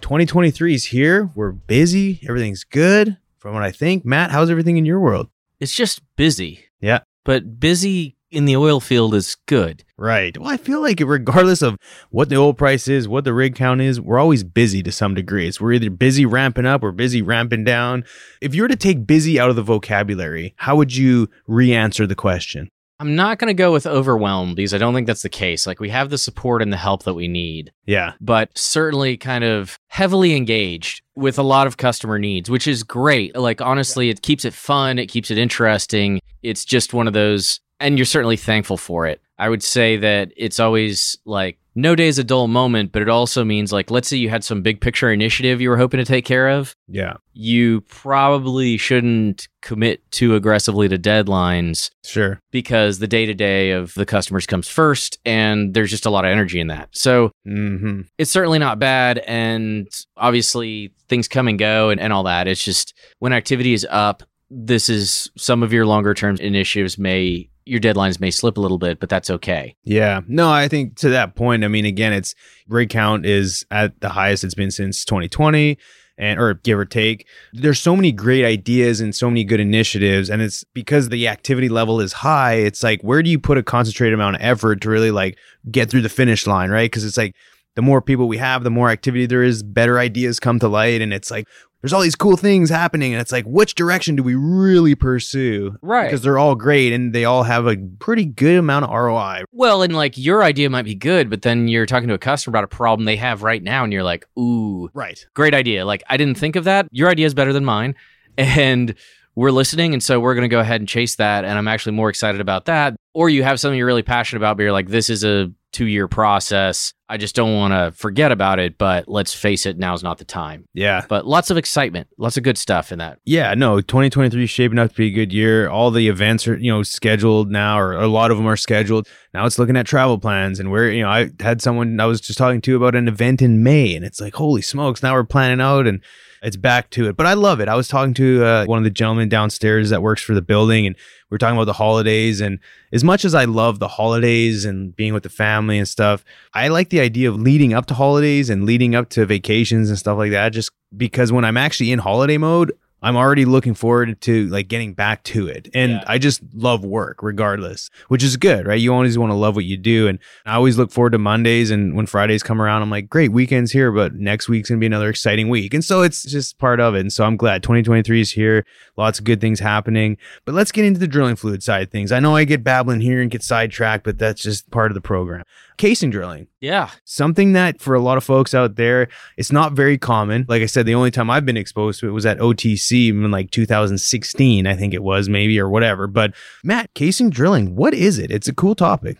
2023 is here. We're busy. Everything's good from what I think. Matt, how's everything in your world? It's just busy. Yeah. But busy in the oil field is good. Right. Well, I feel like regardless of what the oil price is, what the rig count is, we're always busy to some degree. It's we're either busy ramping up or busy ramping down. If you were to take busy out of the vocabulary, how would you re-answer the question? I'm not going to go with overwhelmed because I don't think that's the case. Like we have the support and the help that we need, Yeah. but certainly kind of heavily engaged with a lot of customer needs, which is great. Like honestly, it keeps it fun, it keeps it interesting. It's just one of those and you're certainly thankful for it. I would say that it's always like no day is a dull moment, but it also means like let's say you had some big picture initiative you were hoping to take care of. Yeah. You probably shouldn't commit too aggressively to deadlines Sure. because the day to day of the customers comes first and there's just a lot of energy in that. So Mm-hmm. it's certainly not bad. And obviously things come and go and, and all that. It's just when activity is up, this is some of your longer term initiatives may, your deadlines may slip a little bit, but that's okay. Yeah. No, I think to that point, I mean, again, it's rig count is at the highest it's been since 2020 and or give or take. There's so many great ideas and so many good initiatives and it's because the activity level is high, it's like where do you put a concentrated amount of effort to really like get through the finish line, right? Cuz it's like the more people we have, the more activity there is, better ideas come to light and it's like there's all these cool things happening and it's like which direction do we really pursue? Right. Because they're all great and they all have a pretty good amount of ROI, Well, and like your idea might be good, but then you're talking to a customer about a problem they have right now and you're like, ooh, Right. great idea. Like I didn't think of that. Your idea is better than mine. And we're listening. And so we're going to go ahead and chase that. And I'm actually more excited about that. Or you have something you're really passionate about, but you're like, this is a two year process. I just don't want to forget about it. But let's face it, now's not the time. Yeah. But lots of excitement, lots of good stuff in that. Yeah, no, 2023 is shaping up to be a good year. All the events are, you know, scheduled now, or a lot of them are scheduled. Now it's looking at travel plans. And we're, you know, I had someone I was just talking to about an event in May, and it's like, holy smokes, now we're planning out and it's back to it. But I love it. I was talking to uh, one of the gentlemen downstairs that works for the building, and we are talking about the holidays. And as much as I love the holidays and being with the family and stuff, I like the idea of leading up to holidays and leading up to vacations and stuff like that. Just because when I'm actually in holiday mode, I'm already looking forward to like getting back to it. And Yeah. I just love work regardless, which is good, right? You always want to love what you do. And I always look forward to Mondays. And when Fridays come around, I'm like, great, weekend's here, but next week's going to be another exciting week. And so it's just part of it. And so I'm glad 2023 is here. Lots of good things happening. But let's get into the drilling fluid side of things. I know I get babbling here and get sidetracked, but that's just part of the program. Casing drilling Yeah. something that for a lot of folks out there it's not very common like i said the only time i've been exposed to it was at otc in like 2016 i think it was maybe or whatever but matt casing drilling what is it it's a cool topic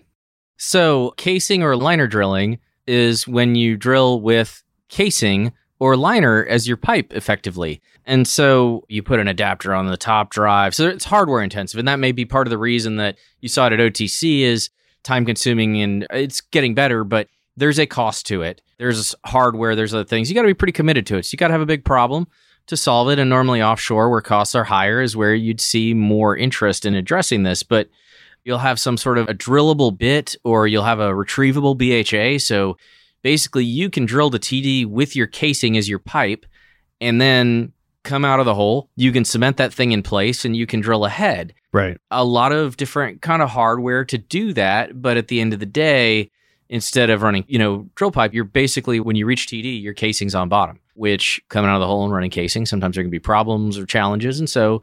So, casing or liner drilling is when you drill with casing or liner as your pipe effectively. And so you put an adapter on the top drive. So it's hardware intensive. And that may be part of the reason that you saw it at OTC is time consuming and it's getting better, but there's a cost to it. There's hardware, there's other things. You got to be pretty committed to it. So you got to have a big problem to solve it. And normally offshore, where costs are higher, is where you'd see more interest in addressing this. But you'll have some sort of a drillable bit or you'll have a retrievable BHA. So basically, you can drill the TD with your casing as your pipe and then come out of the hole. You can cement that thing in place and you can drill ahead. right A lot of different kind of hardware to do that. But at the end of the day, instead of running, you know, drill pipe, you're basically, when you reach TD, your casing's on bottom, which coming out of the hole and running casing, sometimes there can be problems or challenges. And so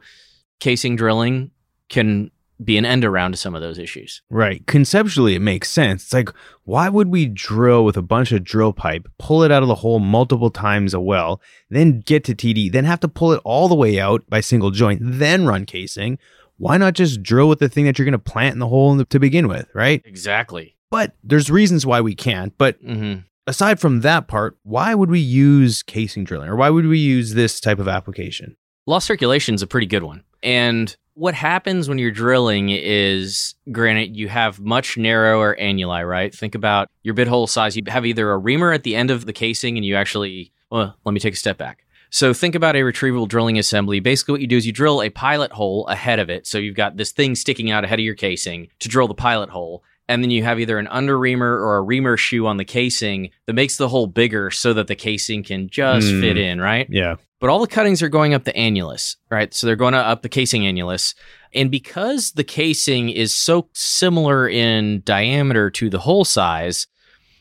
casing drilling can be an end around to some of those issues. right conceptually it makes sense it's like why would we drill with a bunch of drill pipe pull it out of the hole multiple times a well then get to td then have to pull it all the way out by single joint then run casing why not just drill with the thing that you're going to plant in the hole in the, to begin with right Exactly. but there's reasons why we can't but hmm aside from that part, why would we use casing drilling or why would we use this type of application? Lost circulation is a pretty good one. And what happens when you're drilling is, granted, you have much narrower annuli, right? Think about your bit hole size. You have either a reamer at the end of the casing and you actually, well, let me take a step back. So think about a retrievable drilling assembly. Basically, what you do is you drill a pilot hole ahead of it. So you've got this thing sticking out ahead of your casing to drill the pilot hole. And then you have either an under reamer or a reamer shoe on the casing that makes the hole bigger so that the casing can just Hmm. fit in, right? Yeah. But all the cuttings are going up the annulus, right? So they're going up the casing annulus. And because the casing is so similar in diameter to the hole size,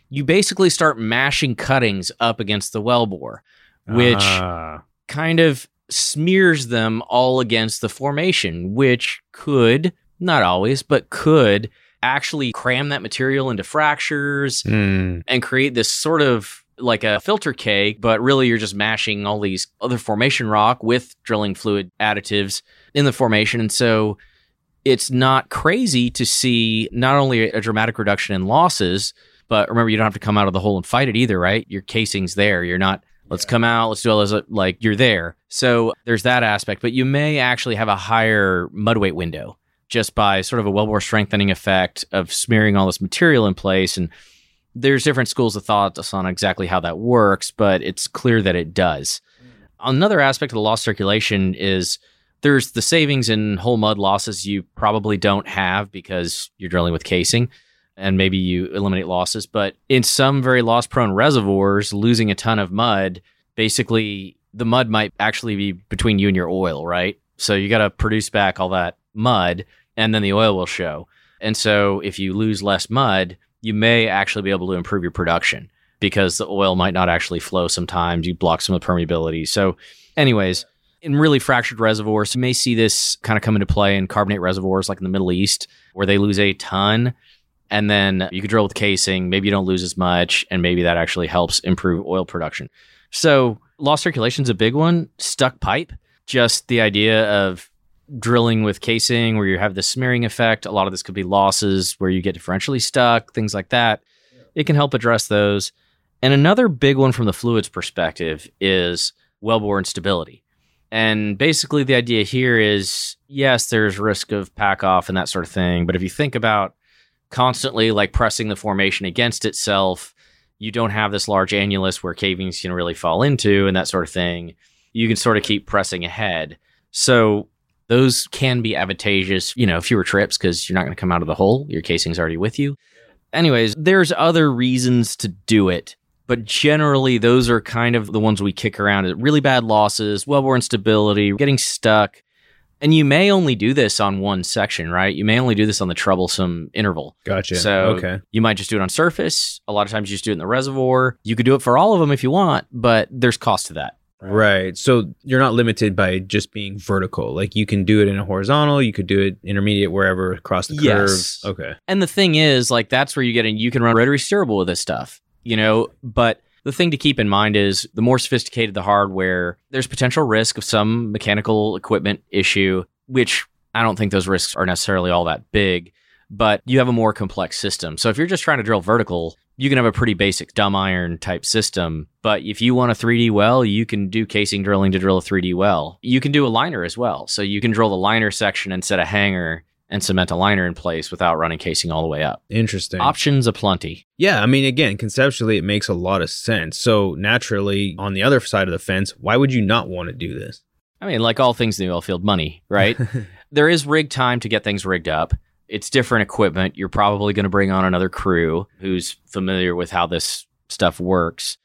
you basically start mashing cuttings up against the wellbore, which Ah. kind of smears them all against the formation, which could, not always, but could actually cram that material into fractures Hmm. and create this sort of like a filter cake, but really you're just mashing all these other formation rock with drilling fluid additives in the formation. And so it's not crazy to see not only a dramatic reduction in losses, but remember, you don't have to come out of the hole and fight it either, right? Your casing's there. You're not, let's come out, let's do all this, like you're there. So there's that aspect, but you may actually have a higher mud weight window just by sort of a wellbore strengthening effect of smearing all this material in place and there's different schools of thought on exactly how that works, but it's clear that it does. Mm. Another aspect of the lost circulation is there's the savings in whole mud losses you probably don't have because you're drilling with casing and maybe you eliminate losses. But in some very loss prone reservoirs, losing a ton of mud, basically the mud might actually be between you and your oil, right? So you got to produce back all that mud and then the oil will show. And so if you lose less mud, you may actually be able to improve your production because the oil might not actually flow sometimes. You block some of the permeability. So, anyways, in really fractured reservoirs, you may see this kind of come into play in carbonate reservoirs like in the Middle East, where they lose a ton. And then you could drill with casing. Maybe you don't lose as much, and maybe that actually helps improve oil production. So, lost circulation is a big one. Stuck pipe, just the idea of drilling with casing where you have the smearing effect. A lot of this could be losses where you get differentially stuck, things like that. It can help address those. And another big one from the fluids perspective is wellbore instability. And basically, the idea here is yes, there's risk of pack off and that sort of thing. But if you think about constantly like pressing the formation against itself, you don't have this large annulus where cavings can really fall into and that sort of thing. You can sort of keep pressing ahead. So those can be advantageous, you know, fewer trips because you're not going to come out of the hole. Your casing's already with you. Anyways, there's other reasons to do it, but generally those are kind of the ones we kick around. Really bad losses, wellbore instability, getting stuck. And you may only do this on one section, right? You may only do this on the troublesome interval. Gotcha. So okay. you might just do it on surface. A lot of times you just do it in the reservoir. You could do it for all of them if you want, but there's cost to that. Right. So you're not limited by just being vertical. Like you can do it in a horizontal, you could do it intermediate wherever across the curve. Yes. Okay. And the thing is, like, that's where you get in. You can run rotary steerable with this stuff, you know. But the thing to keep in mind is the more sophisticated the hardware, there's potential risk of some mechanical equipment issue, which I don't think those risks are necessarily all that big. But you have a more complex system. So if you're just trying to drill vertical, you can have a pretty basic dumb iron type system. But if you want a 3D well, you can do casing drilling to drill a 3D well. You can do a liner as well. So you can drill the liner section and set a hanger and cement a liner in place without running casing all the way up. Interesting. Options aplenty. yeah, I mean again, conceptually it makes a lot of sense. So naturally, on the other side of the fence, why would you not want to do this? I mean, like all things in the oil field, money, right? there is rig time to get things rigged up. It's different equipment. You're probably going to bring on another crew who's familiar with how this stuff works.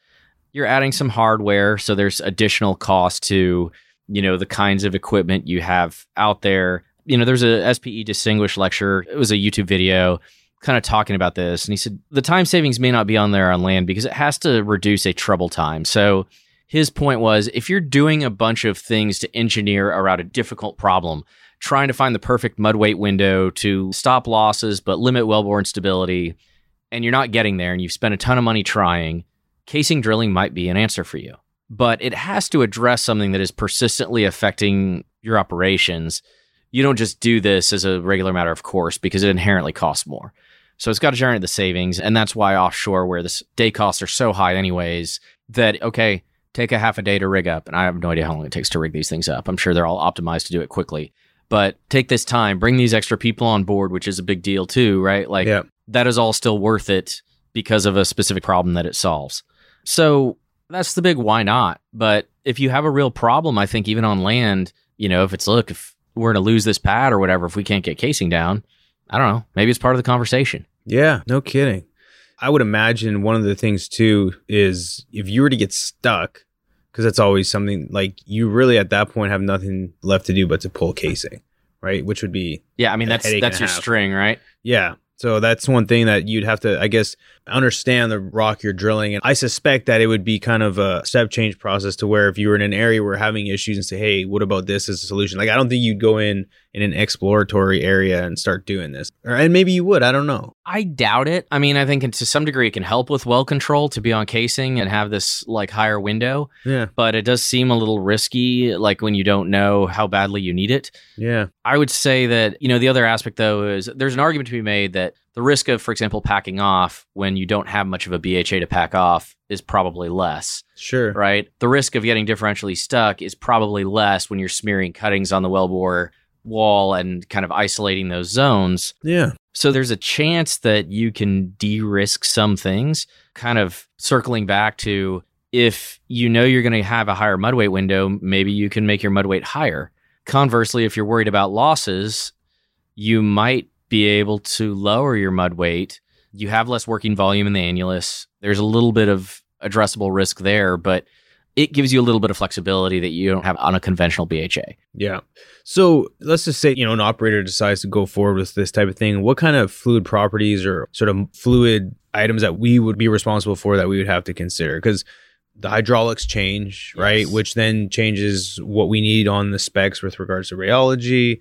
You're adding some hardware, so there's additional cost to, you know, the kinds of equipment you have out there. You know, there's a SPE distinguished lecture. It was a YouTube video kind of talking about this, and he said the time savings may not be on there on land because it has to reduce a trouble time. So his point was if you're doing a bunch of things to engineer around a difficult problem, trying to find the perfect mud weight window to stop losses but limit wellbore instability, and you're not getting there and you've spent a ton of money trying, casing drilling might be an answer for you. But it has to address something that is persistently affecting your operations. You don't just do this as a regular matter of course because it inherently costs more. So it's got to generate the savings. And that's why offshore, where the day costs are so high, anyways, that, okay, take a half a day to rig up. And I have no idea how long it takes to rig these things up. I'm sure they're all optimized to do it quickly. But take this time, bring these extra people on board, which is a big deal too, right? Like Yeah. that is all still worth it because of a specific problem that it solves. So that's the big why not. But if you have a real problem, I think even on land, you know, if it's look, if we're going to lose this pad or whatever, if we can't get casing down, I don't know. Maybe it's part of the conversation. Yeah, no kidding. I would imagine one of the things too is if you were to get stuck, because that's always something like you really at that point have nothing left to do but to pull casing, right? Which would be Yeah, I mean that's that's your half. string, right? Yeah. So that's one thing that you'd have to, I guess, understand the rock you're drilling. And I suspect that it would be kind of a step change process to where if you were in an area where having issues and say, hey, what about this as a solution? Like, I don't think you'd go in in an exploratory area and start doing this. Or, and maybe you would. I don't know. I doubt it. I mean, I think to some degree it can help with well control to be on casing and have this like higher window, Yeah. but it does seem a little risky like when you don't know how badly you need it. Yeah. I would say that, you know, the other aspect though is there's an argument to be made that the risk of, for example, packing off when you don't have much of a BHA to pack off is probably less, Sure. right? The risk of getting differentially stuck is probably less when you're smearing cuttings on the wellbore wall and kind of isolating those zones. Yeah. So there's a chance that you can de risk some things, kind of circling back to if you know you're going to have a higher mud weight window, maybe you can make your mud weight higher. Conversely, if you're worried about losses, you might be able to lower your mud weight. You have less working volume in the annulus. There's a little bit of addressable risk there, but it gives you a little bit of flexibility that you don't have on a conventional BHA. Yeah. So let's just say, you know, an operator decides to go forward with this type of thing. What kind of fluid properties or sort of fluid items that we would be responsible for that we would have to consider? Because the hydraulics change, right? Which then changes what we need on the specs with regards to rheology.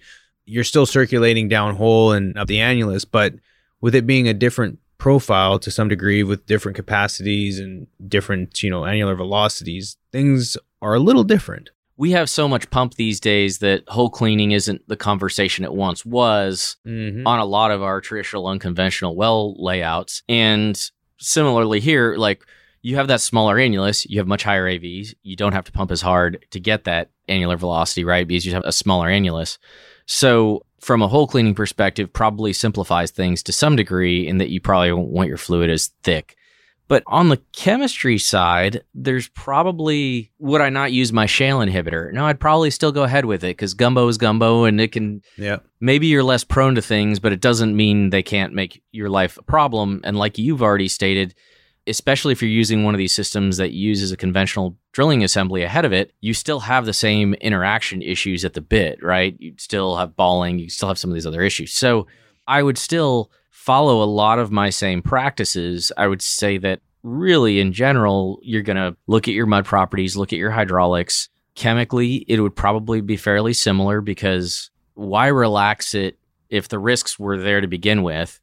You're still circulating downhole and up the annulus, but with it being a different profile to some degree with different capacities and different, you know, annular velocities, things are a little different. we have so much pump these days that hole cleaning isn't the conversation it once was Mm-hmm. on a lot of our traditional unconventional well layouts. And similarly here, like you have that smaller annulus, you have much higher AVs. You don't have to pump as hard to get that annular velocity, right? Because you have a smaller annulus. So from a hole cleaning perspective, probably simplifies things to some degree in that you probably won't want your fluid as thick. But on the chemistry side, there's probably would I not use my shale inhibitor? No, I'd probably still go ahead with it because gumbo is gumbo and it can Yeah. maybe you're less prone to things, but it doesn't mean they can't make your life a problem. And like you've already stated, especially if you're using one of these systems that uses a conventional drilling assembly ahead of it, you still have the same interaction issues at the bit, right? You still have balling, you still have some of these other issues. So I would still follow a lot of my same practices. I would say that really in general, you're going to look at your mud properties, look at your hydraulics. Chemically, it would probably be fairly similar because why relax it if the risks were there to begin with?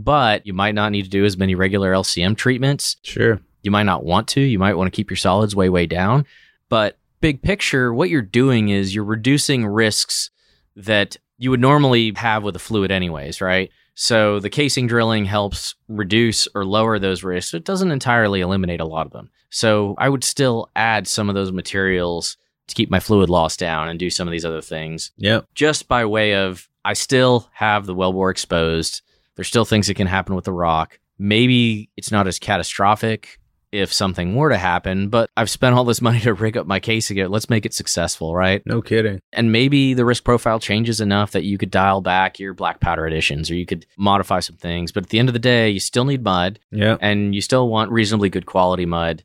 But you might not need to do as many regular LCM treatments. Sure. You might not want to. You might want to keep your solids way, way down. But big picture, what you're doing is you're reducing risks that you would normally have with a fluid, anyways, right? So the casing drilling helps reduce or lower those risks. It doesn't entirely eliminate a lot of them. So I would still add some of those materials to keep my fluid loss down and do some of these other things Yep. just by way of I still have the wellbore exposed. There's still things that can happen with the rock. Maybe it's not as catastrophic if something were to happen, but I've spent all this money to rig up my case again. Let's make it successful, right? No kidding. And maybe the risk profile changes enough that you could dial back your black powder additions or you could modify some things. But at the end of the day, you still need mud Yeah. and you still want reasonably good quality mud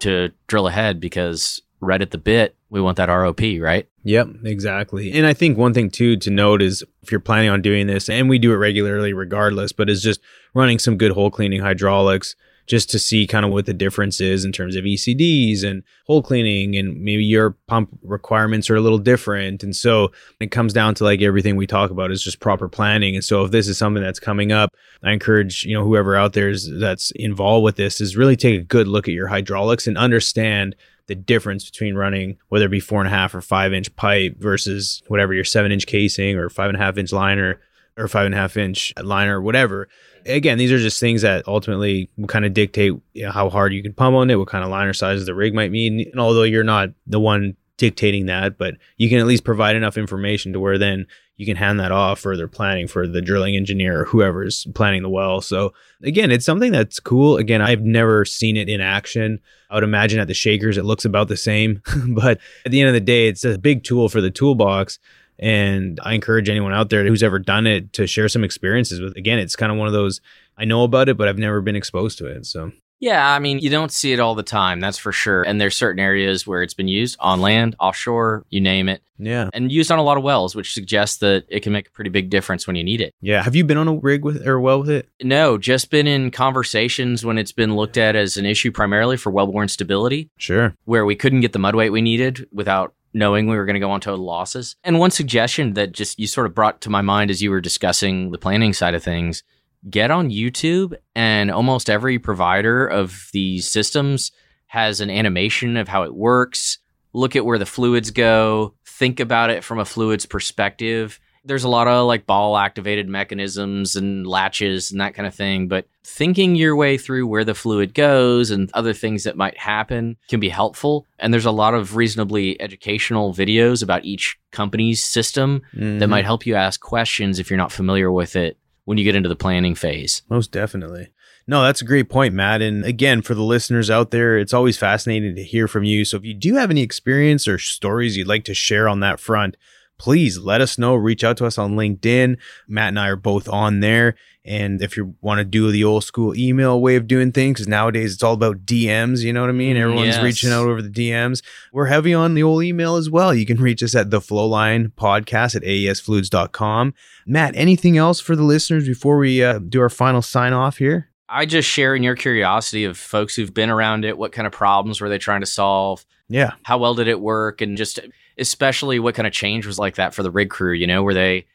to drill ahead because right at the bit, we want that ROP, right? Yep, exactly. And I think one thing too to note is if you're planning on doing this, and we do it regularly regardless, but is just running some good hole cleaning hydraulics just to see kind of what the difference is in terms of ECDs and hole cleaning and maybe your pump requirements are a little different. And so it comes down to like everything we talk about is just proper planning. And so if this is something that's coming up, I encourage, you know, whoever out there is that's involved with this is really take a good look at your hydraulics and understand the difference between running whether it be four and a half or five inch pipe versus whatever your seven inch casing or five and a half inch liner or five and a half inch liner, whatever. Again, these are just things that ultimately will kind of dictate you know, how hard you can pump on it, what kind of liner sizes the rig might mean. And although you're not the one dictating that, but you can at least provide enough information to where then you can hand that off for their planning for the drilling engineer or whoever's planning the well. So again, it's something that's cool. Again, I've never seen it in action. I would imagine at the shakers it looks about the same, but at the end of the day, it's a big tool for the toolbox. And I encourage anyone out there who's ever done it to share some experiences with. Again, it's kind of one of those I know about it, but I've never been exposed to it. So yeah, I mean, you don't see it all the time, that's for sure. And there's certain areas where it's been used on land, offshore, you name it. Yeah. And used on a lot of wells, which suggests that it can make a pretty big difference when you need it. Yeah. Have you been on a rig with or well with it? No, just been in conversations when it's been looked at as an issue primarily for wellbore stability. Sure. Where we couldn't get the mud weight we needed without knowing we were going to go on total losses. And one suggestion that just you sort of brought to my mind as you were discussing the planning side of things get on YouTube, and almost every provider of these systems has an animation of how it works. Look at where the fluids go, think about it from a fluids perspective. There's a lot of like ball activated mechanisms and latches and that kind of thing, but thinking your way through where the fluid goes and other things that might happen can be helpful. And there's a lot of reasonably educational videos about each company's system mm-hmm. that might help you ask questions if you're not familiar with it when you get into the planning phase. Most definitely. No, that's a great point, Matt. And again, for the listeners out there, it's always fascinating to hear from you. So if you do have any experience or stories you'd like to share on that front, please let us know. Reach out to us on LinkedIn. Matt and I are both on there. And if you want to do the old school email way of doing things, because nowadays it's all about DMs, you know what I mean? Mm, Everyone's yes. reaching out over the DMs. We're heavy on the old email as well. You can reach us at the flowline podcast at aesfluids.com. Matt, anything else for the listeners before we uh, do our final sign off here? I just share in your curiosity of folks who've been around it. What kind of problems were they trying to solve? Yeah. How well did it work? And just especially what kind of change was like that for the rig crew? You know, were they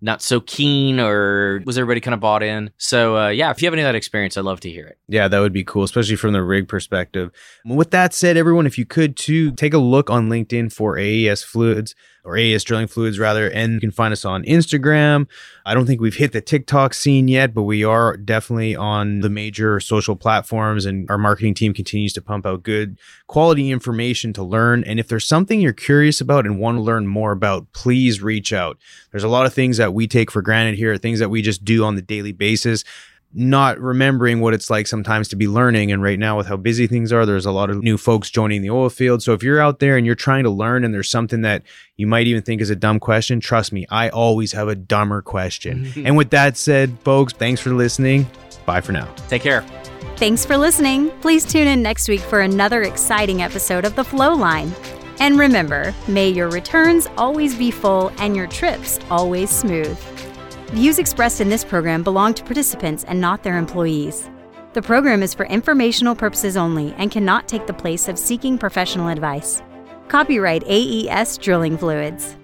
not so keen or was everybody kind of bought in? So, uh, yeah, if you have any of that experience, I'd love to hear it. Yeah, that would be cool, especially from the rig perspective. With that said, everyone, if you could too, take a look on LinkedIn for AES Fluids or AES Drilling Fluids rather, and you can find us on Instagram. I don't think we've hit the TikTok scene yet, but we are definitely on the major social platforms, and our marketing team continues to pump out good quality information to learn. And if there's something you're curious about and want to learn more about, please reach out. There's a lot of things that we take for granted here, things that we just do on the daily basis not remembering what it's like sometimes to be learning. And right now, with how busy things are, there's a lot of new folks joining the oil field. So if you're out there and you're trying to learn and there's something that you might even think is a dumb question, trust me, I always have a dumber question. and with that said, folks, thanks for listening. Bye for now. Take care. Thanks for listening. Please tune in next week for another exciting episode of The Flow Line. And remember, may your returns always be full and your trips always smooth. Views expressed in this program belong to participants and not their employees. The program is for informational purposes only and cannot take the place of seeking professional advice. Copyright AES Drilling Fluids.